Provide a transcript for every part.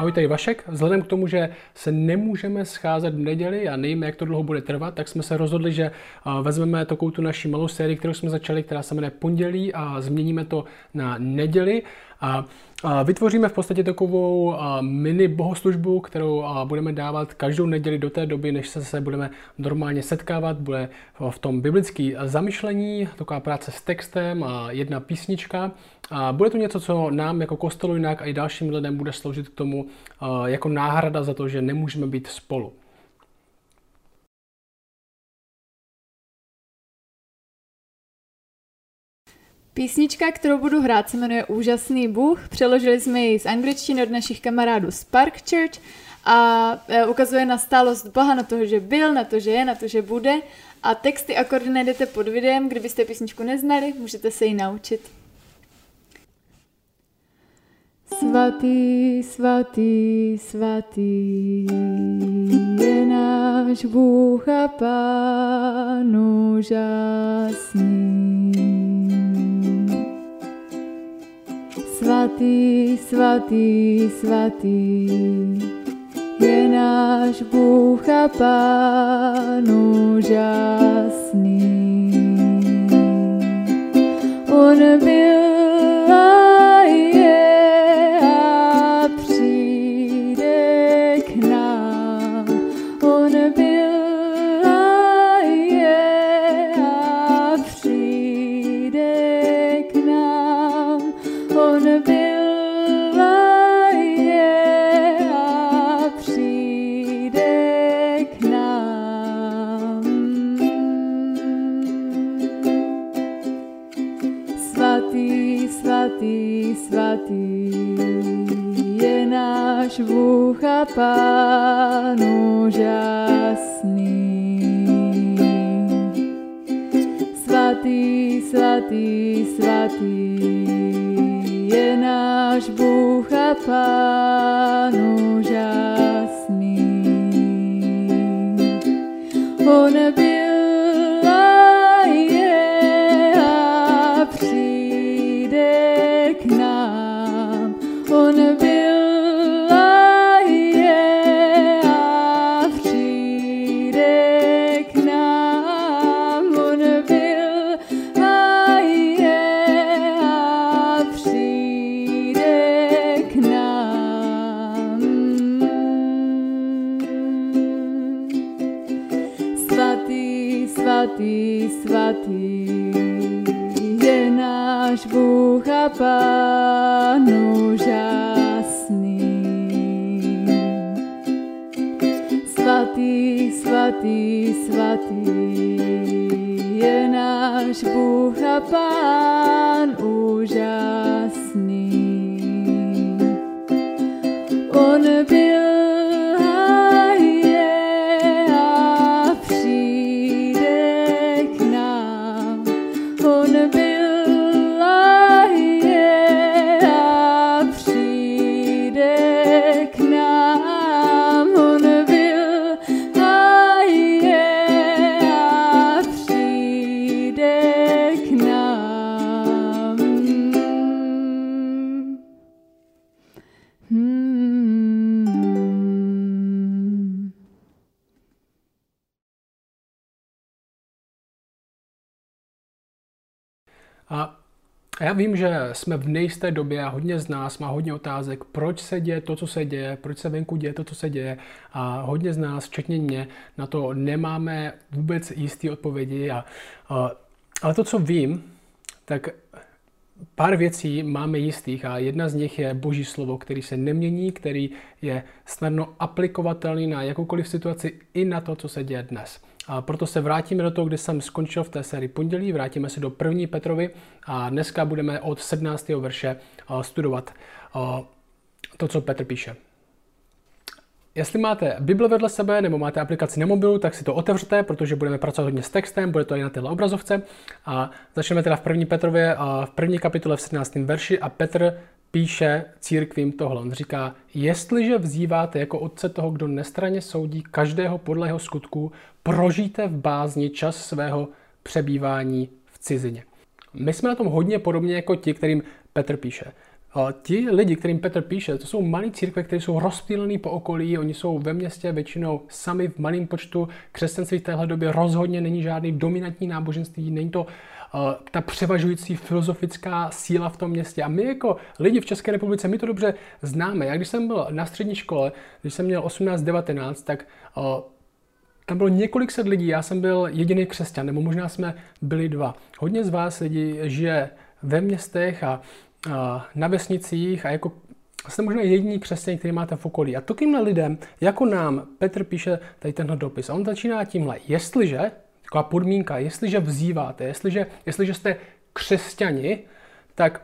Ahoj, tady Vašek. Vzhledem k tomu, že se nemůžeme scházet v neděli a nevíme, jak to dlouho bude trvat, tak jsme se rozhodli, že vezmeme takovou tu naši malou sérii, kterou jsme začali, která se jmenuje Pondělí a změníme to na neděli. A Vytvoříme v podstatě takovou mini bohoslužbu, kterou budeme dávat každou neděli do té doby, než se se budeme normálně setkávat. Bude v tom biblický zamyšlení, taková práce s textem a jedna písnička. A bude to něco, co nám jako kostelu jinak a i dalším lidem bude sloužit k tomu jako náhrada za to, že nemůžeme být spolu. Písnička, kterou budu hrát, se jmenuje Úžasný Bůh. Přeložili jsme ji z angličtiny od našich kamarádů z Park Church a e, ukazuje na stálost Boha, na to, že byl, na to, že je, na to, že bude. A texty akordy najdete pod videem, kdybyste písničku neznali, můžete se ji naučit. Svatý, svatý, svatý je náš Bůh a Pán úžasný. Svatý, svatý, svatý je náš Bůh a Pán úžasný. On byl svatý, Svatý, svatý, je náš Bůh a Pán úžasný. On byl A já vím, že jsme v nejisté době a hodně z nás má hodně otázek, proč se děje to, co se děje, proč se venku děje to, co se děje a hodně z nás, včetně mě, na to nemáme vůbec jistý odpovědi. A, a, ale to, co vím, tak pár věcí máme jistých a jedna z nich je boží slovo, který se nemění, který je snadno aplikovatelný na jakoukoliv situaci i na to, co se děje dnes. A proto se vrátíme do toho, kde jsem skončil v té sérii pondělí, vrátíme se do první Petrovi a dneska budeme od 17. verše studovat to, co Petr píše. Jestli máte Bible vedle sebe nebo máte aplikaci na mobilu, tak si to otevřete, protože budeme pracovat hodně s textem, bude to i na téhle obrazovce. A začneme teda v první Petrově, v první kapitole v 17. verši a Petr píše církvím tohle. On říká, jestliže vzýváte jako otce toho, kdo nestraně soudí každého podle jeho skutku, prožijte v bázni čas svého přebývání v cizině. My jsme na tom hodně podobně jako ti, kterým Petr píše. Ti lidi, kterým Petr píše, to jsou malé církve, které jsou rozptýlené po okolí, oni jsou ve městě většinou sami v malém počtu. Křesťanství v téhle době rozhodně není žádný dominantní náboženství, není to uh, ta převažující filozofická síla v tom městě. A my jako lidi v České republice, my to dobře známe. Já když jsem byl na střední škole, když jsem měl 18-19, tak uh, tam bylo několik set lidí, já jsem byl jediný křesťan, nebo možná jsme byli dva. Hodně z vás lidí žije ve městech a na vesnicích a jako jste možná jediný křesťan, který máte v okolí. A takovýmhle lidem, jako nám, Petr píše tady tenhle dopis. A on začíná tímhle. Jestliže, taková podmínka, jestliže vzýváte, jestliže, jestliže jste křesťani, tak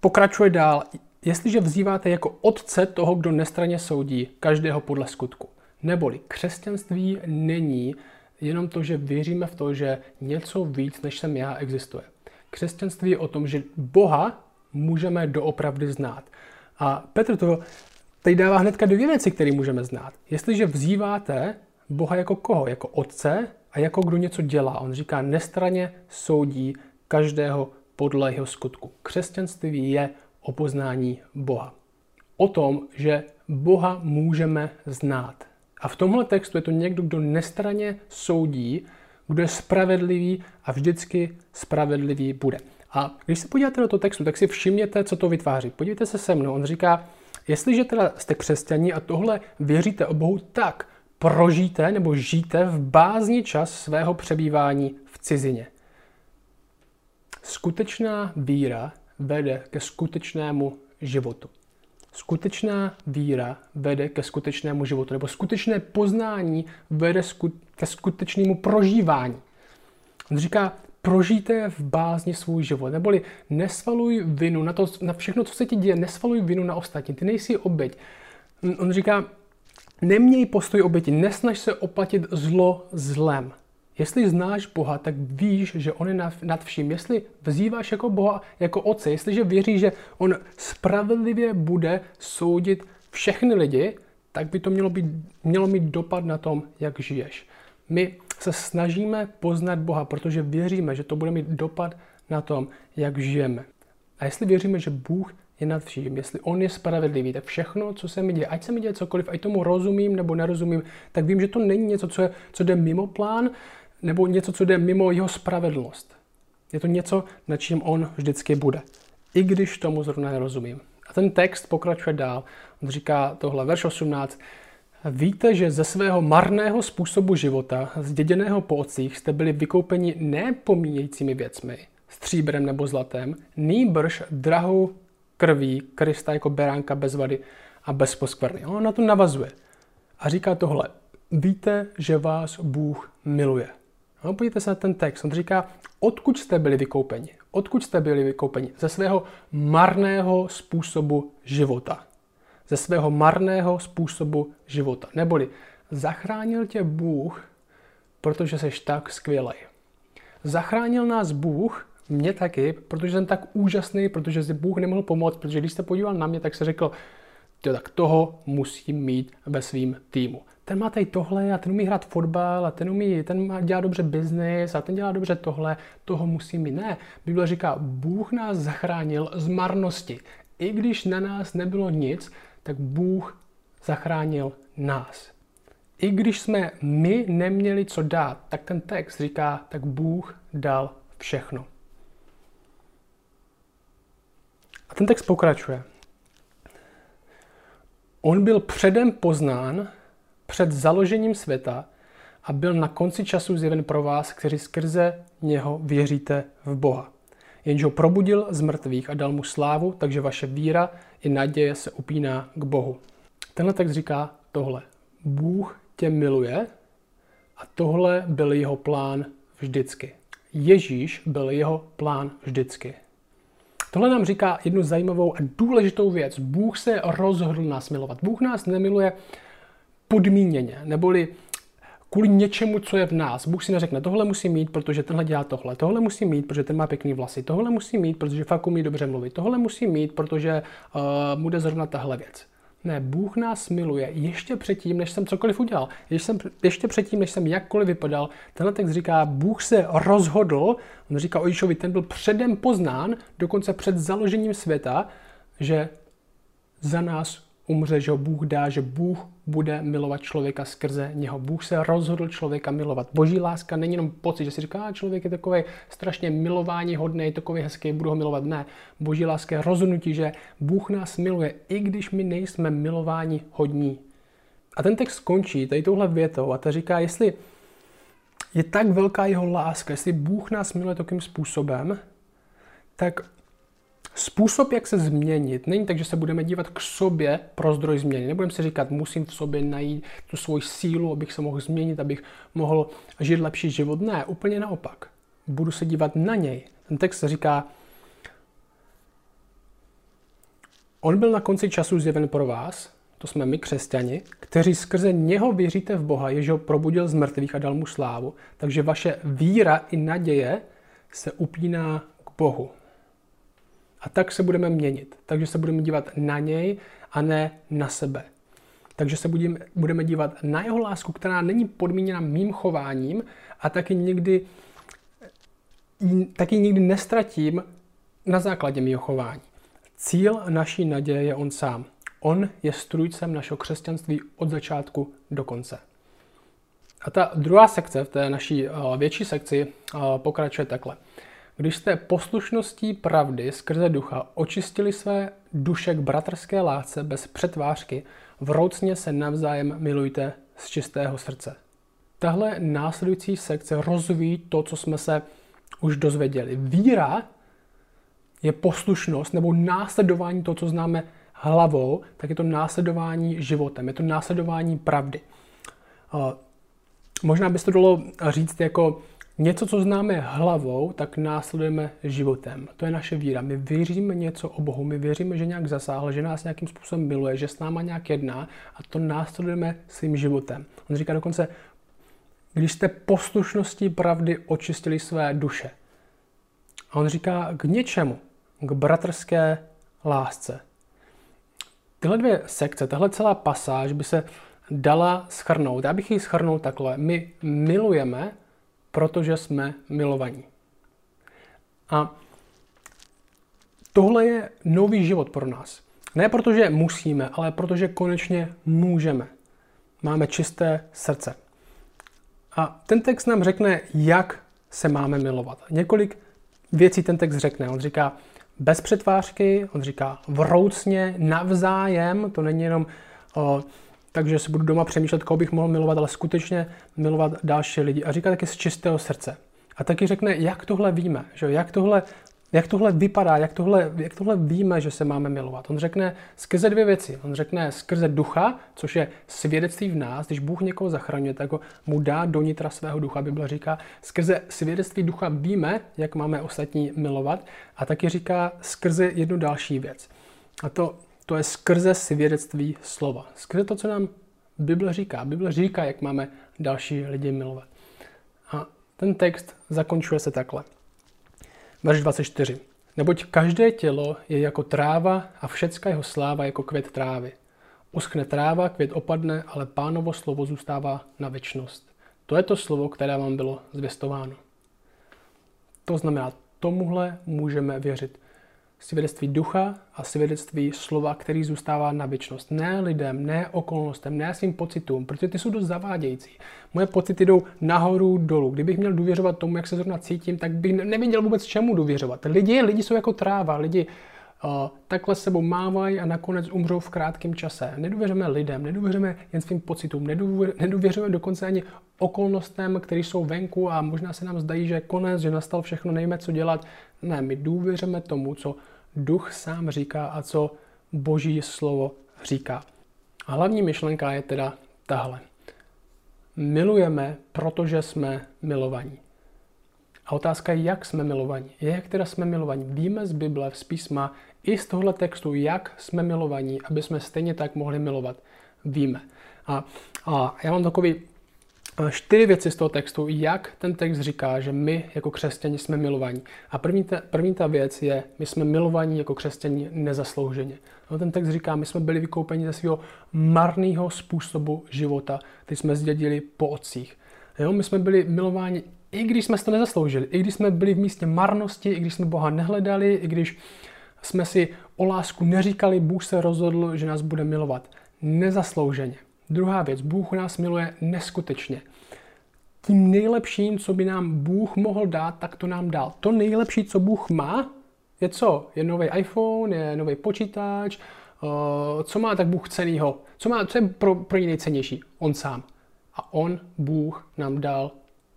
pokračuje dál. Jestliže vzýváte jako otce toho, kdo nestraně soudí každého podle skutku. Neboli křesťanství není jenom to, že věříme v to, že něco víc, než jsem já, existuje. Křesťanství je o tom, že Boha můžeme doopravdy znát. A Petr to tady dává hnedka dvě věci, které můžeme znát. Jestliže vzýváte Boha jako koho? Jako otce a jako kdo něco dělá. On říká, nestraně soudí každého podle jeho skutku. Křesťanství je o poznání Boha. O tom, že Boha můžeme znát. A v tomhle textu je to někdo, kdo nestraně soudí kdo je spravedlivý a vždycky spravedlivý bude. A když se podíváte do toho textu, tak si všimněte, co to vytváří. Podívejte se se mnou. On říká, jestliže teda jste křesťaní a tohle věříte o Bohu, tak prožijte nebo žijte v bázni čas svého přebývání v cizině. Skutečná víra vede ke skutečnému životu. Skutečná víra vede ke skutečnému životu, nebo skutečné poznání vede ke skutečnému prožívání. On říká, prožijte v bázni svůj život, neboli nesvaluj vinu na, to, na všechno, co se ti děje, nesvaluj vinu na ostatní, ty nejsi oběť. On říká, neměj postoj oběti, nesnaž se oplatit zlo zlem. Jestli znáš Boha, tak víš, že On je nad vším. Jestli vzýváš jako Boha, jako Otce, jestliže věříš, že On spravedlivě bude soudit všechny lidi, tak by to mělo, být, mělo mít dopad na tom, jak žiješ. My se snažíme poznat Boha, protože věříme, že to bude mít dopad na tom, jak žijeme. A jestli věříme, že Bůh je nad vším, jestli On je spravedlivý, tak všechno, co se mi děje, ať se mi děje cokoliv, ať tomu rozumím nebo nerozumím, tak vím, že to není něco, co, je, co jde mimo plán, nebo něco, co jde mimo jeho spravedlnost. Je to něco, na čím on vždycky bude. I když tomu zrovna nerozumím. A ten text pokračuje dál. On říká tohle, verš 18. Víte, že ze svého marného způsobu života, zděděného po otcích, jste byli vykoupeni ne pomíjejícími věcmi, stříbrem nebo zlatem, nýbrž drahou krví Krista jako beránka bez vady a bez poskvrny. On na to navazuje. A říká tohle. Víte, že vás Bůh miluje. No, podívejte se na ten text. On říká, odkud jste byli vykoupeni? Odkud jste byli vykoupeni? Ze svého marného způsobu života. Ze svého marného způsobu života. Neboli zachránil tě Bůh, protože jsi tak skvělý. Zachránil nás Bůh, mě taky, protože jsem tak úžasný, protože si Bůh nemohl pomoct, protože když jste podíval na mě, tak se řekl, tak toho musím mít ve svým týmu ten má tady tohle a ten umí hrát fotbal a ten umí, ten má dělá dobře biznis a ten dělá dobře tohle, toho musí mít. Ne, Bible říká, Bůh nás zachránil z marnosti. I když na nás nebylo nic, tak Bůh zachránil nás. I když jsme my neměli co dát, tak ten text říká, tak Bůh dal všechno. A ten text pokračuje. On byl předem poznán před založením světa a byl na konci času zjeven pro vás, kteří skrze něho věříte v Boha. Jenž ho probudil z mrtvých a dal mu slávu, takže vaše víra i naděje se upíná k Bohu. Tenhle text říká tohle. Bůh tě miluje a tohle byl jeho plán vždycky. Ježíš byl jeho plán vždycky. Tohle nám říká jednu zajímavou a důležitou věc. Bůh se rozhodl nás milovat. Bůh nás nemiluje podmíněně, neboli kvůli něčemu, co je v nás. Bůh si neřekne, tohle musí mít, protože tenhle dělá tohle, tohle musí mít, protože ten má pěkný vlasy, tohle musí mít, protože fakt umí dobře mluvit, tohle musí mít, protože uh, bude zrovna tahle věc. Ne, Bůh nás miluje ještě předtím, než jsem cokoliv udělal. Ještě, jsem, ještě předtím, než jsem jakkoliv vypadal. Tenhle text říká, Bůh se rozhodl, on říká o Ježíšovi, ten byl předem poznán, dokonce před založením světa, že za nás umře, že ho Bůh dá, že Bůh bude milovat člověka skrze něho. Bůh se rozhodl člověka milovat. Boží láska není jenom pocit, že si říká, člověk je takový strašně milování hodný, takový hezký, budu ho milovat. Ne, boží láska je rozhodnutí, že Bůh nás miluje, i když my nejsme milování hodní. A ten text skončí tady touhle větou a ta říká, jestli je tak velká jeho láska, jestli Bůh nás miluje takovým způsobem, tak Způsob, jak se změnit, není tak, že se budeme dívat k sobě pro zdroj změny. Nebudeme si říkat, musím v sobě najít tu svoji sílu, abych se mohl změnit, abych mohl žít lepší život. Ne, úplně naopak. Budu se dívat na něj. Ten text říká, on byl na konci času zjeven pro vás, to jsme my křesťani, kteří skrze něho věříte v Boha, jež ho probudil z mrtvých a dal mu slávu. Takže vaše víra i naděje se upíná k Bohu. A tak se budeme měnit. Takže se budeme dívat na něj a ne na sebe. Takže se budeme, budeme dívat na jeho lásku, která není podmíněna mým chováním a taky nikdy, taky nikdy nestratím na základě mého chování. Cíl naší naděje je on sám. On je strůjcem našeho křesťanství od začátku do konce. A ta druhá sekce v té naší eh, větší sekci eh, pokračuje takhle. Když jste poslušností pravdy skrze ducha očistili své duše k bratrské lásce bez přetvářky, vroucně se navzájem milujte z čistého srdce. Tahle následující sekce rozvíjí to, co jsme se už dozvěděli. Víra je poslušnost nebo následování toho, co známe hlavou, tak je to následování životem, je to následování pravdy. Možná by se to dalo říct jako něco, co známe hlavou, tak následujeme životem. To je naše víra. My věříme něco o Bohu, my věříme, že nějak zasáhl, že nás nějakým způsobem miluje, že s náma nějak jedná a to následujeme svým životem. On říká dokonce, když jste poslušností pravdy očistili své duše. A on říká k něčemu, k bratrské lásce. Tyhle dvě sekce, tahle celá pasáž by se dala schrnout. Já bych ji schrnul takhle. My milujeme protože jsme milovaní. A tohle je nový život pro nás. Ne protože musíme, ale protože konečně můžeme. Máme čisté srdce. A ten text nám řekne, jak se máme milovat. Několik věcí ten text řekne. On říká bez přetvářky, on říká vroucně, navzájem, to není jenom o, takže si budu doma přemýšlet, koho bych mohl milovat, ale skutečně milovat další lidi. A říká taky z čistého srdce. A taky řekne, jak tohle víme, že jak tohle, jak tohle vypadá, jak tohle, jak tohle víme, že se máme milovat. On řekne skrze dvě věci. On řekne skrze ducha, což je svědectví v nás. Když Bůh někoho zachraňuje, tak ho mu dá do nitra svého ducha. Bible říká, skrze svědectví ducha víme, jak máme ostatní milovat. A taky říká skrze jednu další věc. A to to je skrze svědectví slova. Skrze to, co nám Bible říká. Bible říká, jak máme další lidi milovat. A ten text zakončuje se takhle. Verš 24. Neboť každé tělo je jako tráva a všecká jeho sláva jako květ trávy. Uschne tráva, květ opadne, ale pánovo slovo zůstává na věčnost. To je to slovo, které vám bylo zvěstováno. To znamená, tomuhle můžeme věřit svědectví ducha a svědectví slova, který zůstává na věčnost. Ne lidem, ne okolnostem, ne svým pocitům, protože ty jsou dost zavádějící. Moje pocity jdou nahoru, dolů. Kdybych měl důvěřovat tomu, jak se zrovna cítím, tak bych nevěděl vůbec čemu důvěřovat. Lidi, lidi jsou jako tráva, lidi uh, takhle sebou mávají a nakonec umřou v krátkém čase. Nedůvěřujeme lidem, nedůvěřujeme jen svým pocitům, nedůvěřujeme dokonce ani okolnostem, které jsou venku a možná se nám zdají, že je konec, že nastal všechno, nejme co dělat. Ne, my důvěřujeme tomu, co duch sám říká a co boží slovo říká. A hlavní myšlenka je teda tahle. Milujeme, protože jsme milovaní. A otázka je, jak jsme milovaní. Jak teda jsme milovaní. Víme z Bible, z písma, i z tohle textu, jak jsme milovaní, aby jsme stejně tak mohli milovat. Víme. A, a já mám takový čtyři věci z toho textu, jak ten text říká, že my jako křesťani jsme milovaní. A první ta, první ta věc je, my jsme milovaní jako křesťani nezaslouženě. No, ten text říká, my jsme byli vykoupeni ze svého marného způsobu života, který jsme zdědili po otcích. Jo, my jsme byli milováni, i když jsme to nezasloužili, i když jsme byli v místě marnosti, i když jsme Boha nehledali, i když jsme si o lásku neříkali, Bůh se rozhodl, že nás bude milovat. Nezaslouženě. Druhá věc, Bůh nás miluje neskutečně. Tím nejlepším, co by nám Bůh mohl dát, tak to nám dal. To nejlepší, co Bůh má, je co? Je nový iPhone, je nový počítač, uh, co má tak Bůh cenýho? Co, má, co je pro, pro něj nejcennější? On sám. A on, Bůh, nám dal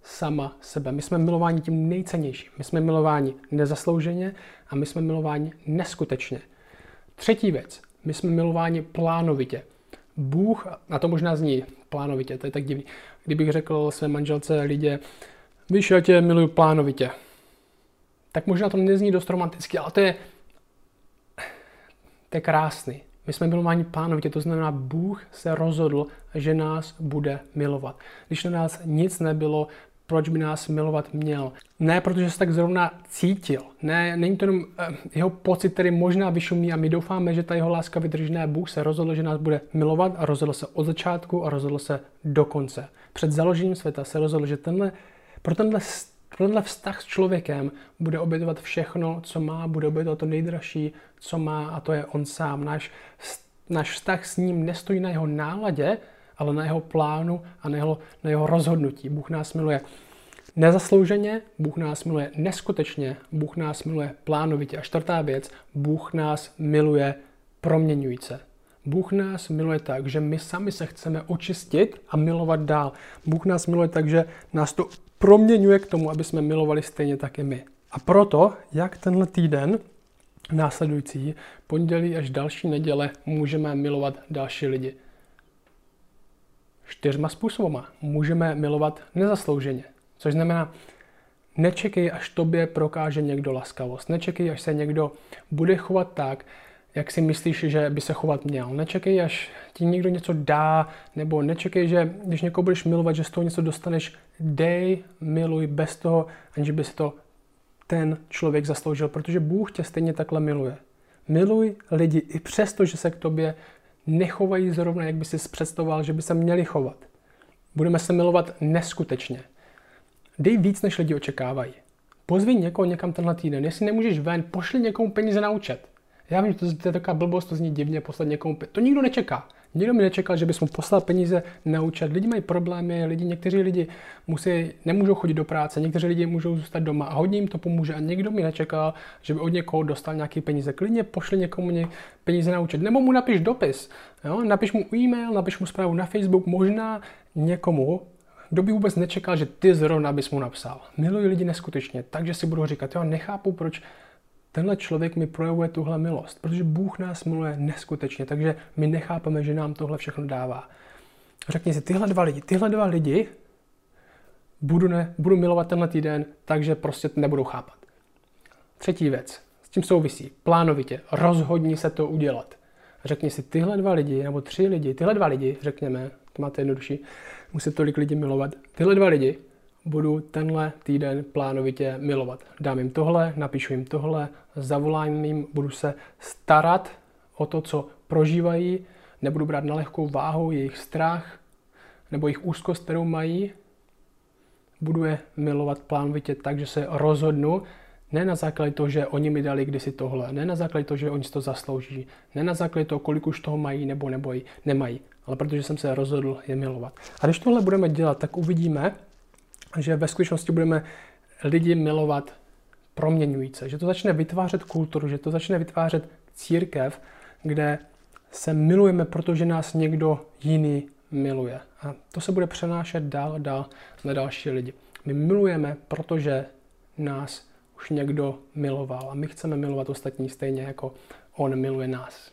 sama sebe. My jsme milováni tím nejcennějším. My jsme milováni nezaslouženě a my jsme milováni neskutečně. Třetí věc. My jsme milováni plánovitě. Bůh, a to možná zní plánovitě, to je tak divný. Kdybych řekl své manželce lidě, víš, já tě miluju plánovitě, tak možná to nezní dost romanticky, ale to je, to je krásný. My jsme milováni pánovitě, to znamená, Bůh se rozhodl, že nás bude milovat. Když na nás nic nebylo, proč by nás milovat měl. Ne, protože se tak zrovna cítil. Ne, není to jenom eh, jeho pocit, který možná vyšumí a my doufáme, že ta jeho láska vydrží. Ne, Bůh se rozhodl, že nás bude milovat a rozhodl se od začátku a rozhodl se do konce. Před založením světa se rozhodl, že tenhle, pro tenhle tenhle vztah s člověkem bude obětovat všechno, co má, bude obětovat to nejdražší, co má a to je on sám. Náš, náš vztah s ním nestojí na jeho náladě, ale na jeho plánu a na jeho, na jeho rozhodnutí. Bůh nás miluje nezaslouženě, Bůh nás miluje neskutečně, Bůh nás miluje plánovitě. A čtvrtá věc, Bůh nás miluje proměňujíce. Bůh nás miluje tak, že my sami se chceme očistit a milovat dál. Bůh nás miluje tak, že nás to proměňuje k tomu, aby jsme milovali stejně tak i my. A proto, jak tenhle týden následující, pondělí až další neděle, můžeme milovat další lidi. Čtyřma způsobama. Můžeme milovat nezaslouženě, což znamená, nečekej, až tobě prokáže někdo laskavost. Nečekej, až se někdo bude chovat tak, jak si myslíš, že by se chovat měl. Nečekej, až ti někdo něco dá, nebo nečekej, že když někoho budeš milovat, že z toho něco dostaneš. Dej, miluj bez toho, aniž by si to ten člověk zasloužil, protože Bůh tě stejně takhle miluje. Miluj lidi i přesto, že se k tobě nechovají zrovna, jak by si představoval, že by se měli chovat. Budeme se milovat neskutečně. Dej víc, než lidi očekávají. Pozvi někoho někam tenhle týden. Jestli nemůžeš ven, pošli někomu peníze na účet. Já vím, že to, je taková blbost, to zní divně poslat někomu peníze. To nikdo nečeká. Nikdo mi nečekal, že bys mu poslal peníze na účet. Lidi mají problémy, lidi, někteří lidi musí, nemůžou chodit do práce, někteří lidi můžou zůstat doma a hodně jim to pomůže. A někdo mi nečekal, že by od někoho dostal nějaký peníze. Klidně pošli někomu peníze na účet. Nebo mu napiš dopis. Jo? Napiš mu e-mail, napiš mu zprávu na Facebook, možná někomu, kdo by vůbec nečekal, že ty zrovna bys mu napsal. Miluji lidi neskutečně, takže si budu říkat, jo, nechápu, proč tenhle člověk mi projevuje tuhle milost, protože Bůh nás miluje neskutečně, takže my nechápeme, že nám tohle všechno dává. Řekni si, tyhle dva lidi, tyhle dva lidi budu, ne, budu milovat tenhle týden, takže prostě nebudou chápat. Třetí věc, s tím souvisí, plánovitě, rozhodni se to udělat. Řekni si, tyhle dva lidi, nebo tři lidi, tyhle dva lidi, řekněme, to máte jednodušší, musí tolik lidí milovat, tyhle dva lidi budu tenhle týden plánovitě milovat. Dám jim tohle, napíšu jim tohle, zavolám jim, budu se starat o to, co prožívají, nebudu brát na lehkou váhu jejich strach nebo jejich úzkost, kterou mají. Budu je milovat plánovitě tak, že se rozhodnu, ne na základě toho, že oni mi dali kdysi tohle, ne na základě toho, že oni si to zaslouží, ne na základě toho, kolik už toho mají nebo nebojí, nemají, ale protože jsem se rozhodl je milovat. A když tohle budeme dělat, tak uvidíme, že ve skutečnosti budeme lidi milovat proměňujíce, že to začne vytvářet kulturu, že to začne vytvářet církev, kde se milujeme, protože nás někdo jiný miluje. A to se bude přenášet dál a dál na další lidi. My milujeme, protože nás už někdo miloval a my chceme milovat ostatní stejně, jako on miluje nás.